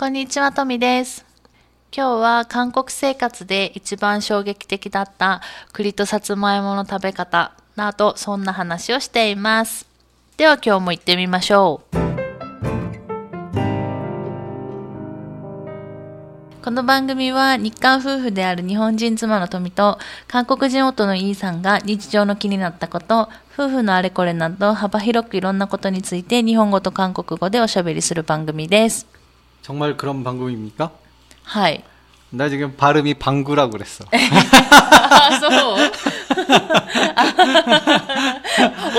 こんにちは、とみです。今日は韓国生活で一番衝撃的だった栗とさつまいもの食べ方など、そんな話をしています。では今日も行ってみましょう。この番組は日韓夫婦である日本人妻の富と韓国人夫のイーさんが日常の気になったこと、夫婦のあれこれなど幅広くいろんなことについて日本語と韓国語でおしゃべりする番組です。 정말 그런 방법입니까? はい。 나 지금 발음이 방구라고 그랬어. あ、そう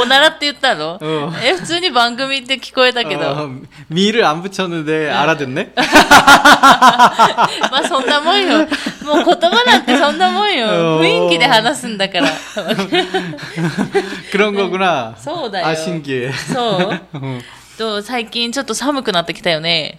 おならって言ったの、うんえ、普通に番組って聞こえたけど。 어, 미를 안 붙였는데 알아듣네? まあそんなもんよ。もう言葉なんてそんなもんよ。うん雰囲気で話すんだから。 그런 거구나. そうだよ。 아 신기해. そう 응. と、最近ちょっと寒くなってきたよね。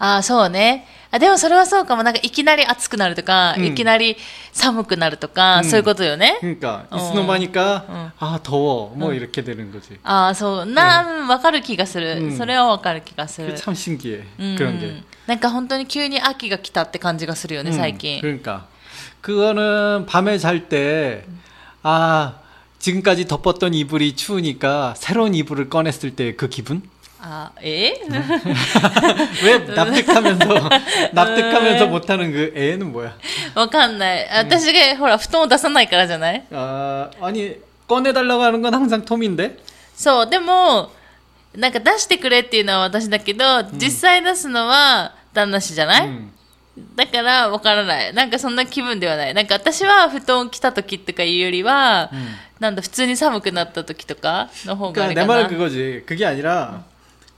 ああ、そうね。あ、でもそれはそうかも。なんかいきなり暑くなるとか、うんいきなり寒くなるとか、うんそういうことよね。 그러니까 어. 이스노마니까 응. 아 더워 뭐 이렇게 되는 거지. ああ、そう。な、わかる気がする。うんそれはわかる気がす 그게 る。 참 신기해. うん 그런 게. なんか本当に急に秋が来たって感じがするよね、 음, 最近。 그러니까 그거는 밤에 잘 때 아 지금까지 덮었던 이불이 추우니까 새로운 이불을 꺼냈을 때 그 기분? あえ 왜 납득하면서 납득하면서 못하는 그 애는 뭐야? わかんない。私が、ほら、布団を出さないからじゃない 아 아니 꺼내달라고 하는 건 항상 톰인데 そう、でも、なんか出してくれっていうのは私だけど、実際出すのは旦那氏じゃない、 음. だからわからない。なんかそんな気分ではない。なんか私は布団着た時とかいうよりは、なんだ、普通に寒くなった時とかの方があ 그러니까 れ 내 か 말은 な。 그거지. 그게 아니라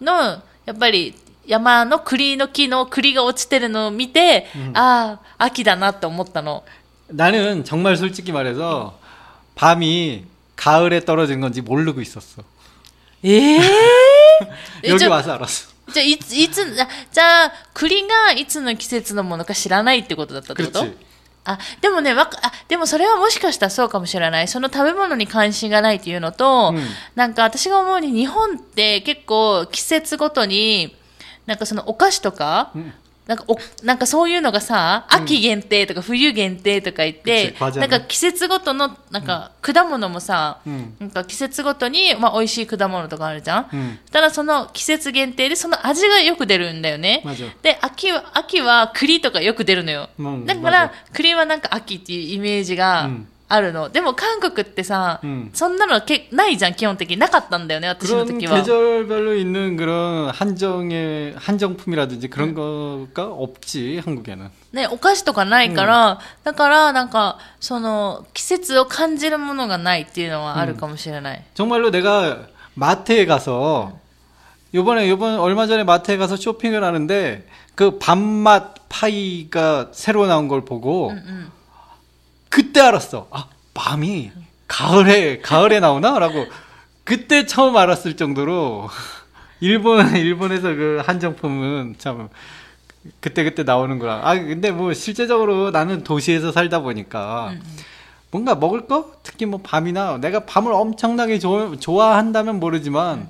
の、やっぱり、山の栗の木の栗が落ちてるのを見て、ああ、秋だなって思ったの。 나는 정말 솔직히 말해서 밤이 가을에 떨어진 건지 모르고 있었어. ええ 여기 じゃあ、 와서 알았어. じゃあいつ、いつ、じゃあじゃあ、栗がいつの季節のものか知らないってことだったってこと 그렇지. あ、でもね、わか、あ、でもそれはもしかしたらそうかもしれない。その食べ物に関心がないっていうのと、うんなんか私が思うに日本って結構季節ごとに、なんかそのお菓子とか、んなんかおなんかそういうのがさ秋限定とか冬限定とか言って、なんか季節ごとのなんか果物もさ、なんか季節ごとに、まあ、美味しい果物とかあるじゃん、うん、ただその季節限定でその味がよく出るんだよね。で秋は秋は栗とかよく出るのよ、だから栗はなんか秋っていうイメージが、うん。あるの。でも韓国ってさ、うんそんなのけないじゃん、基本的に。なかったんだよね、私の 그런 時は。 계절별로 있는 그런 한정의 한정품이라든지 그런 거가 없지 한국에는. ね、お菓子とかないから、だから、なんか、その、季節を感じるものがないっていうのはあるかもしれない。 정말로 내가 마트에 가서 요번에 요번 얼마 전에 마트에 가서 쇼핑을 하는데 그 밥맛 파이가 새로 나온 걸 보고 うんうん。 그때 알았어. 아, 밤이 가을에 가을에 나오나라고 그때 처음 알았을 정도로 일본 일본에서 그 한정품은 참 그때 그때 나오는구나. 아 근데 뭐 실제적으로 나는 도시에서 살다 보니까 뭔가 먹을 거 특히 뭐 밤이나 내가 밤을 엄청나게 좋아, 좋아한다면 모르지만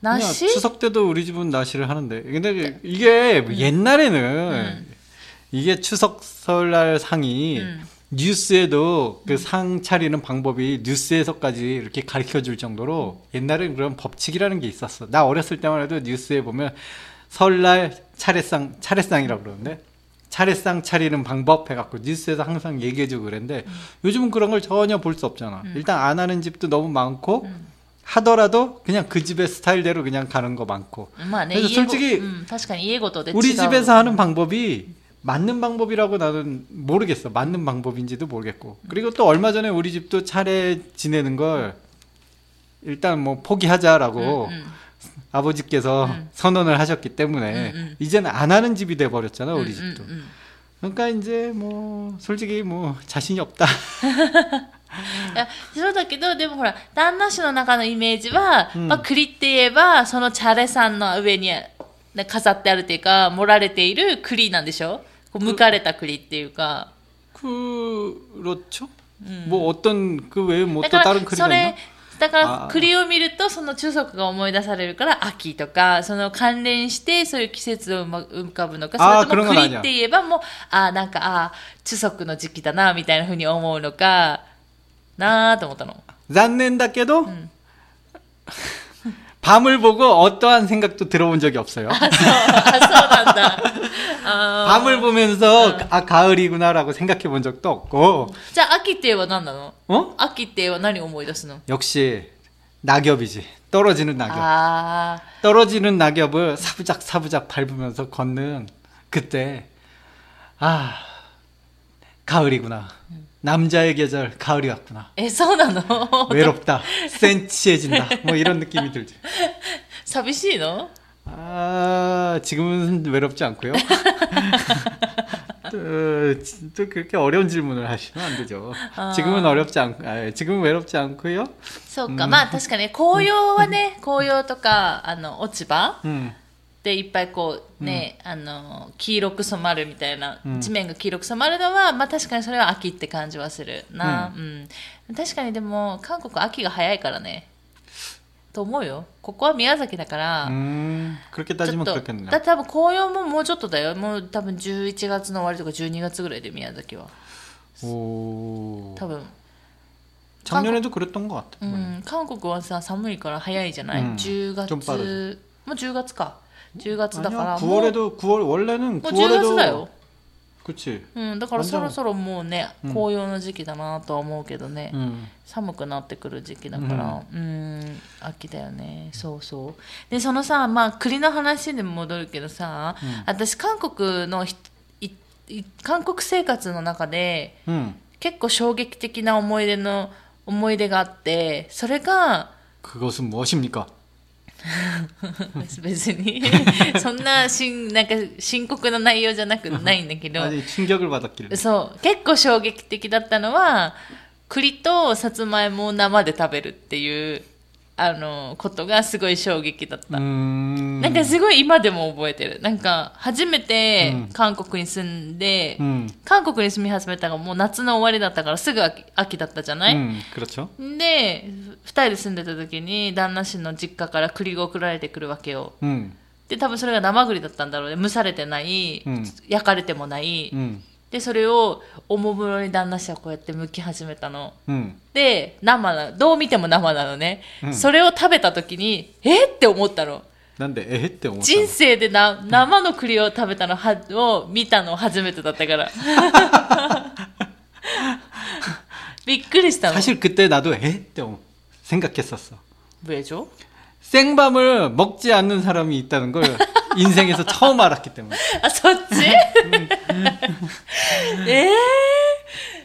나시? 추석 때도 우리 집은 나시를 하는데. 근데 이게 뭐 옛날에는 이게 추석 설날 상이 음. 뉴스에도 그 상 차리는 방법이 뉴스에서까지 이렇게 가르쳐 줄 정도로 옛날엔 그런 법칙이라는 게 있었어. 나 어렸을 때만 해도 뉴스에 보면 설날 차례상, 차례상이라고 그러는데 차례상 차리는 방법 해갖고 뉴스에서 항상 얘기해주고 그랬는데 요즘은 그런 걸 전혀 볼 수 없잖아. 일단 안 하는 집도 너무 많고 하더라도 그냥 그 집의 스타일대로 그냥 가는 거 많고. 그래서 솔직히 우리 집에서 하는 방법이 맞는 방법이라고 나는 모르겠어. 맞는 방법인지도 모르겠고. 그리고 또 얼마 전에 우리 집도 차례 지내는 걸 일단 뭐 포기하자라고 아버지께서 선언을 하셨기 때문에 이제는 안 하는 집이 돼 버렸잖아, 우리 집도. 그러니까 이제 뭐 솔직히 뭐 자신이 없다. そうだけどでもほら旦那氏の中のイメージは、うん、まあ、栗って言えばそのチャレさんの上に飾ってあるっていうか盛られている栗なんでしょ？むかれた栗っていうか。그렇죠뭐어다른だから栗を見るとその中足が思い出されるから秋とかその関連してそういう季節を浮かぶのかそれとも栗って言えばもうあなんかあ中足の時期だなみたいなふうに思うのかなーと思ったの。 잔넨다께도 음. 밤을 보고 어떠한 생각도 들어본 적이 없어요. あ、そうなんだ。あー 밤을 보면서 아 가을이구나라고 생각해 본 적도 없고 じゃあ、秋って言えば何なの 어? 秋って言えば何を思い出すの 역시 낙엽이지. 떨어지는 낙엽. あ 떨어지는 낙엽을 사부작 사부작 밟으면서 걷는 그때 아 가을이구나. 남자의 계절 가을이 왔구나. ー、え、そうなの 외롭다. 센치해진다. 뭐 이런 느낌이 들지. 寂しいの 아, 지금은 외롭지 않고요. 또, 또 그렇게 어려운 질문을 하시면 안 되죠. 아. 지금은 어렵지 않, 아, 지금은 외롭지 않고요. そうか、まあ確かに紅葉はね、紅葉とか、あの、落ち葉 음, でいっぱいこうね、あの、黄色く染まるみたいな、うん地面が黄色く染まるのは、まあ確かにそれは秋って感じはするな。うん。確かにでも、韓国秋が早いからね。と思うよ。ここは宮崎だから、 음, 그렇게 ちょ 따지면 っと、 그렇겠네. だって多分紅葉ももうちょっとだよ。もう多分11月の終わりとか12月ぐらいで宮崎は。 오, 多分。 작년에도 그랬던 것 같아. うん、韓国はさ寒いから早いじゃない、うん10月 좀 빠르지 もう10月か 10月だから 아니야, もう 9월에도 9월 원래는 もう10月だよ 9월에도 、 그치. うん、だからそろそろもうねうん紅葉の時期だなとは思うけどね、 음, 寒くなってくる時期だからうん秋だよねそうそうでそのさまあ栗の話に戻るけどさ、うん私韓国のひいい韓国生活の中で 음. 結構衝撃的な思い出の思い出があってそれが 그것은 무엇입니까? 別に。そんなしんなんか深刻な内容じゃなくないんだけど。そう。結構衝撃的だったのは栗とさつまいもを生で食べるっていうあのことがすごい衝撃だった。ん。なんかすごい今でも覚えてる。なんか初めて韓国に住んで、うん、韓国に住み始めたのがもう夏の終わりだったからすぐ秋だったじゃない、うん、で2人で住んでた時に旦那氏の実家から栗が送られてくるわけよ、うん、で多分それが生栗だったんだろうね。蒸されてない、焼かれてもない、でそれをおもむろに旦那氏はこうやって剥き始めたの 음. で生などう見ても生なのね、うんそれを食べた時にえって思ったの 난데 에헤 때思った人生でな生の栗を食べたのはを見たの初めてだったからびっくりしたの 사실 그때 나도 에헤 때 생각했었어. 왜죠? 생밤을 먹지 않는 사람이 있다는 걸 인생에서 처음 알았기 때문에. あ、そっち えー、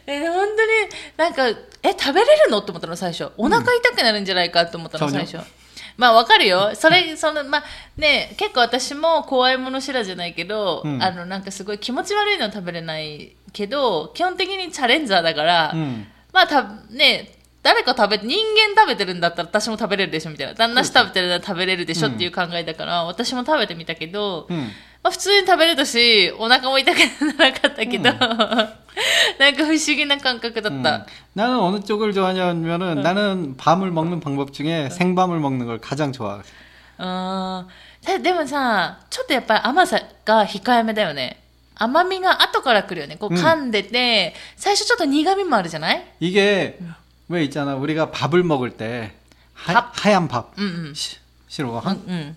え、本当に、なんか、え、食べれるの？と思ったの、最初。お腹痛くなるんじゃないかと思ったの、うん最初。まあ、わかるよ。それ、その、まあ、ね、結構私も怖いもの知らじゃないけど、うんあの、なんかすごい気持ち悪いのは食べれないけど、基本的にチャレンジャーだから、 음. まあ、た、ね、誰か食べて、人間食べてるんだったら私も食べれるでしょみたいな。旦那氏食べてるなら食べれるでしょっていう考えだから、私も食べてみたけど、 음. まあ、普通に食べれたし、お腹も痛くならなかったけど、なんか不思議な感覚だった。 음. 나는 어느 쪽을 좋아하냐면은 나는 밤을 먹는 방법 중에 생밤을 먹는 걸 가장 좋아해. あーたでもさ、ちょっとやっぱり甘さが控えめだよね。甘みが後から来るよね。こううん噛んでて、最初ちょっと苦みもあるじゃない 이게 왜 있잖아. 우리가 밥을 먹을 때 하, 밥? 하얀 밥. うんうん。 시- 싫어. うんうん。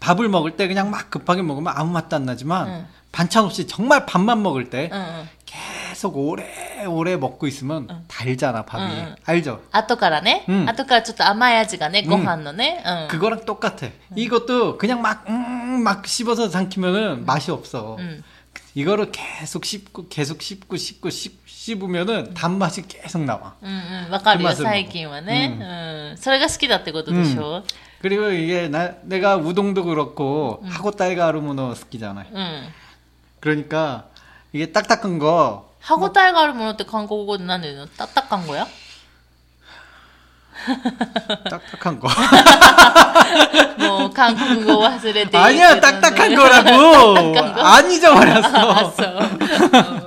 밥을 먹을 때 그냥 막 급하게 먹으면 아무 맛도 안 나지만 응. 반찬 없이 정말 밥만 먹을 때 うんうん。 계속 오래오래 먹고 있으면 달잖아 밥이 응, 응. 알죠? 後からね、うん後からちょっと甘い味がね、うんご飯のね。うん。 그거랑 똑같아. 이것도 그냥 막, 음, 막 씹어서 삼키면은 맛이 없어. うん。 이거를 계속 씹고, 계속 씹고, 씹고, 씹, 씹으면은 단맛이 계속 나와. うんうん。わかるよ、うまそう最近はね。うん。それが好きだってことでしょ 그리고 이게 나, 내가 우동도 그렇고, 하고 딸가 아르모노 스키잖아. うん。 그러니까 이게 딱딱한 거, 歯ごたえがあるものって韓国語で何で言うのたったかんごや 딱딱한 거. もう韓国語忘れて 아니야, 딱딱한 거라고! 안 あ 잊어버렸어. そう。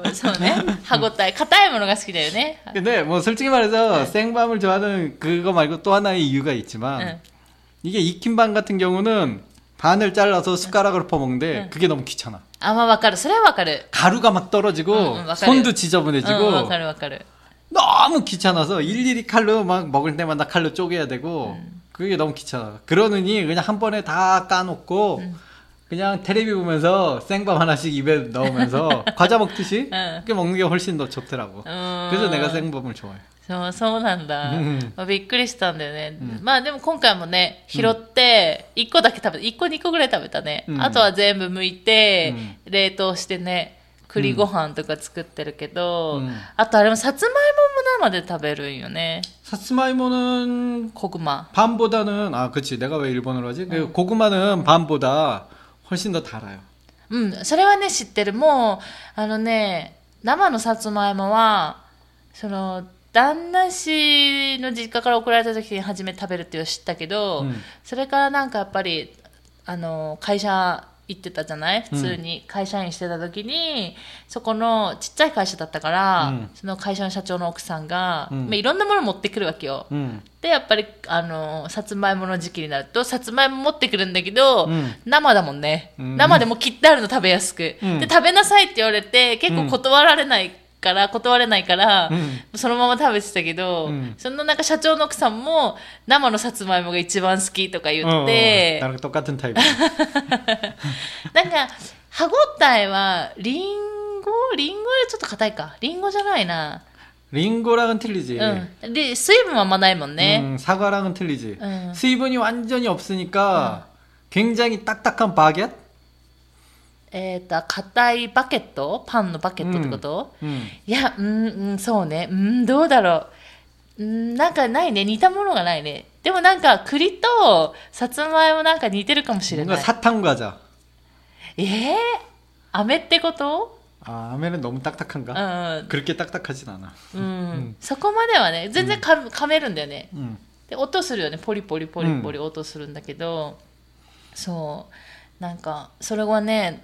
うんそうね。歯ごたえ、硬いものが好きだよね。 근데 뭐 솔직히 말해서 생밤을 좋아하는 그거 말고 또 하나의 이유가 있지만, うん。 이게 익힌 반 같은 경우는 반을 잘라서 숟가락으로 퍼먹는데 네. 그게 너무 귀찮아. 아마 와카르, 그래 와카르. 가루가 막 떨어지고 응, 응, 손도 지저분해지고. 와카르, 와카르. 너무 귀찮아서 일일이 칼로 막 먹을 때마다 칼로 쪼개야 되고 음. 그게 너무 귀찮아. 그러느니 그냥 한 번에 다 까놓고 음. 그냥 테레비 보면서 생밥 하나씩 입에 넣으면서 과자 먹듯이 그게 먹는 게 훨씬 더 좋더라고. 어. 그래서 내가 생밥을 좋아해. そう、そうなんだ。うんまあ、びっくりしたんだよね。うんまあでも今回もね、拾って、1個だけ食べた。1個2個ぐらい食べたね。うんあとは全部剥いて、冷凍してね、栗ご飯とか作ってるけど、うんあとあれもさつまいもも生で食べるんよね。 사츠마이모는 コグマ。 밤보다는 아 그치 내가 왜 일본어로 하지? 그 고구마는 밤보다 훨씬 더 달아요. うん、それはね、知ってる。もう、あのね、生のさつまいもは、その、 旦那氏の実家から送られた時に初めて食べるっていうのを知ったけど、うん。それからなんかやっぱり、あの、会社行ってたじゃない？普通に。会社員してた時に、そこのちっちゃい会社だったから、うん。その会社の社長の奥さんが、うん。まあ、いろんなもの持ってくるわけよ。 음. で、やっぱり、あの、さつまいもの時期になると、さつまいも持ってくるんだけど、うん。生だもんね、うん。生でも切ってあるの食べやすく、うん。で、食べなさいって言われて、結構断られないから、断れないから、うんそのまま食べてたけど、うんそのなんか社長の奥さんも、生のさつまいもが一番好きとか言 어, って、 나랑 똑같은 타입. なんか、歯ごたえは、リンゴリンゴよりちょっと硬いか。リンゴじゃないな。 링고랑은 틀리지. うん。で、水分はあんまないもんね。 음, 사과랑은 틀리지. 응. 수입원이 완전히 없으니까 굉장히 딱딱한 바게트? えっ、と、硬いバケットパンのバケットってこと、 음. いや、うん、うん、そうね。うん、どうだろう。うん、なんかないね。似たものがないね。でもなんか、栗とさつまいもなんか似てるかもしれ 뭔가 ない。 사탕 과자. えー、飴ってこと 아, 아메는 너무 딱딱한가? うん、 그렇게 딱딱하진 않아. うん。そこまではね、全然か、噛めるんだよね。 음. で、音するよね。ポリポリポリポリ音するんだけど、そう。なんか、それはね、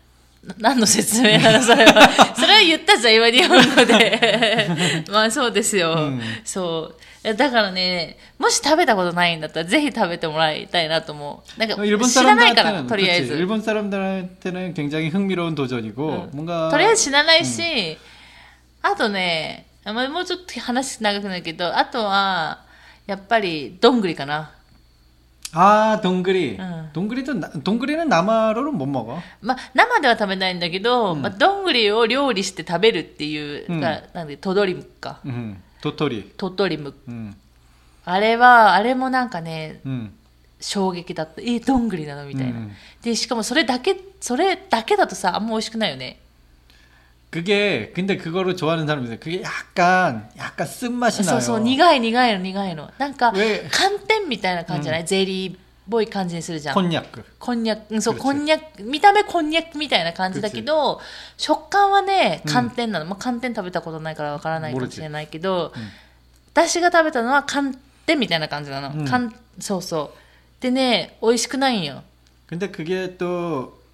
な何の説明なのそれは。それは言ったじゃん、今日本語で。まあそうですよ。うんそう。だからね、もし食べたことないんだったら、ぜひ食べてもらいたいなと思う。なんか、 일본 知らないから、 사람들한테는 とりあえ 그치, ず。 일본 사람들한테는 굉장히 흥미로운 도전이고 뭔가 とりあえず知らないし、あとね、あまあもうちょっと話長くなるけど、あとは、やっぱり、どんぐりかな。 아 동그리 응. 동그리도 나- 동그리는 남아로는 못 먹어 まあ、生では食べないんだけど、まあ、どんぐりを料理して食べるっていう、うんがなんで、トドリムか。 음, 도토리 トトリム。 음, あれは、あれもなんかね、 음, 衝撃だった。え、どんぐりなのみたいな。うんで、しかもそれだけ、それだけだとさ、あんま美味しくないよね。 그게 근데 그거를 좋아하는 사람이 있어요 그게 약간 약간 쓴맛이 そ 나요 うそう、苦い苦いの苦いの。なんか、왜 寒天みたいな感じじゃない、ゼリー ぽい感じにするじゃん。 콘약. こんにゃく、うんそう、 그렇지 こんにゃく、見た目こんにゃくみたいな感じだけど、食感はね、うん寒天なの。まあ、寒天食べたことないからわからないかも 모르지 しれないけど、 음. 私が食べたのは寒天みたいな感じなの。うん寒そうそう。でね、美味しくないんよ。 근데 그게 또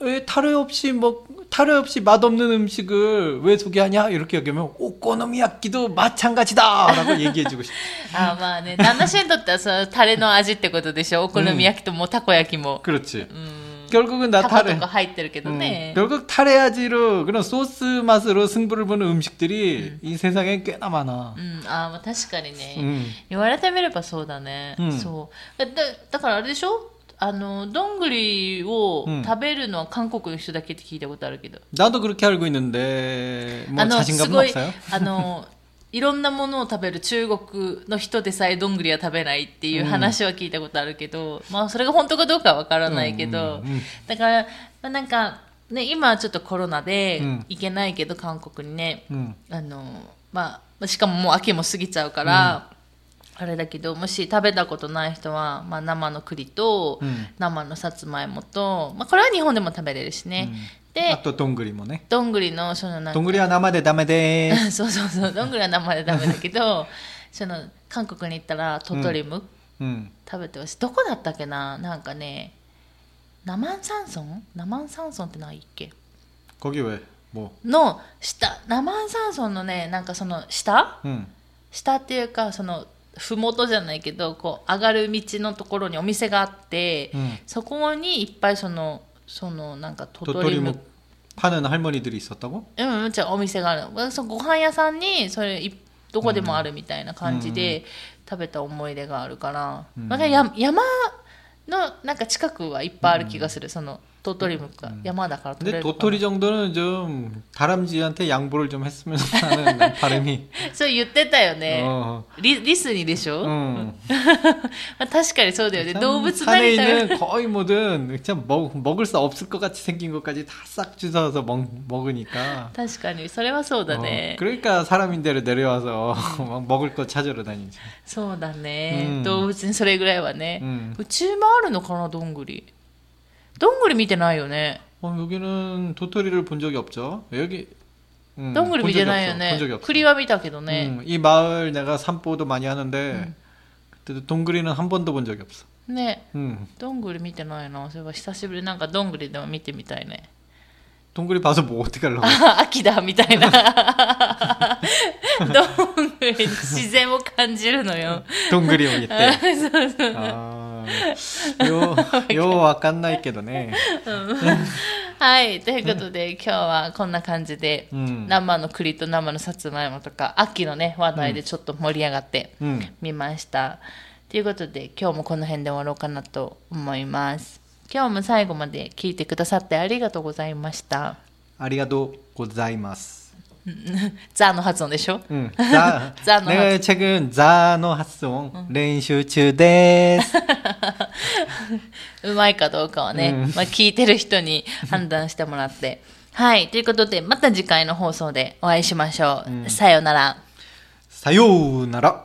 왜 타레 없이 먹 타레 없이 맛없는 음식을 왜 소개하냐 이렇게 얘기하면 오코노미야끼도 마찬가지다라고 얘기해주고 싶어. あまあね、旦那氏にとってはそうタレの味ってことでしょ。お好み焼きともたこ焼きも。 그렇지. うん。 결국은 나 タコ 타레. とか入ってるけど 음, ね。 결국 타레아지로 그런 소스 맛으로 승부를 보는 음식들이 이 세상에 꽤나 많아. うん、あまあ確かにね、 음. 言われてみればそうだね。うんそう。えだだからあれでしょ あの、どんぐりをうん食べるのは韓国の人だけって聞いたことあるけど。 나도 그렇게 알고 있는데 뭐 あの、す 자신감은 ごい 없어요? 、あの、いろんなものを食べる中国の人でさえどんぐりは食べないっていう話は聞いたことあるけど、まあそれが本当かどうかはわからないけど、うんうんうんだから、まあ、なんか、ね、今はちょっとコロナでうん行けないけど、韓国にね、 음. あの、まあ、しかももう秋も過ぎちゃうから、 あれだけど、もし食べたことない人は、まあ生の栗と、うん生のさつまいもと、まあこれは日本でも食べれるしね。で、 아, 또 동그리 뭐네. どんぐりのそのなんか 동그리와 남아대 담에대. そうそうそう、どんぐりは生でダメだけど、その、韓国に行ったら、トトリム、 음. 食べてほしい。どこだったっけななんかね、ナマンサンソンナマンサンソンってないっけ 거기 왜? 뭐? の下、ナマンサンソンのね、なんかその下 음. 下っていうか、その、 ふもとじゃないけど、こう、上がる道のところにお店があって、 음. そこにいっぱいその、その、なんかトトリム 도토리묵 파는 할머니들이 있었다고? うん、うん、じゃあお店があるの。そのご飯屋さんに、それ、いどこでもあるみたいな感じで、食べた思い出があるから、うんまあや山の、なんか近くはいっぱいある気がする。その、 鳥取ムが山だから取れ 근데 るのかな 도토리 정도는 좀 다람쥐한테 양보를 좀 했으면 하는 난 바람이. そう言ってたよね。 어. リリスにでしょ、 음. まあ、確かにそうだよね。 참 動物 산에 何食べ 있는 거의 모든 참 먹, 먹을 수 없을 것 같이 생긴 것까지 다 싹 주워서 먹, 먹으니까 確かに、それはそうだ 어, ね。 그러니까 사람인대로 내려와서 막 먹을 거 찾으러 다니지 そうだね、うん動物にそれぐらいはね。 음. うちもあるのかな、どんぐり。 どんぐり見てないよね。 어, 여기는 도토리를 본 적이 없죠 여기 음, どんぐり 본 見て 적이 ないよ 없어. ね 본 적이 。 없어 栗は見たけどね。 음, 이 마을 내가 산보도 많이 하는데 그때도 동그리는 한 번도 본 적이 없어 ね。 음, どんぐり見てないな。そういえば久しぶりになんかどんぐりでも見てみたいね。 동그리 봐서 뭐 어떻게 하려고 あ、秋だみたいな。どんぐりの自然を感じるのよ。 동그리 오기 때 아, 요, 요 わかんないけどねはい。ということで、今日はこんな感じで、うん生の栗と生のさつまいもとか、秋のね、話題でちょっと盛り上がってうんみました。ということで、今日もこの辺で終わろうかなと思います。今日も最後まで聞いてくださってありがとうございました。ありがとうございますザの発音でしょ 응, 자, 자노 내가 최근 자노 합성練習中です。うまいかどうかはね、うんまあ、聞いてる人に判断してもらって。はい。ということで、また次回の放送でお会いしましょう。さようなら。さようなら。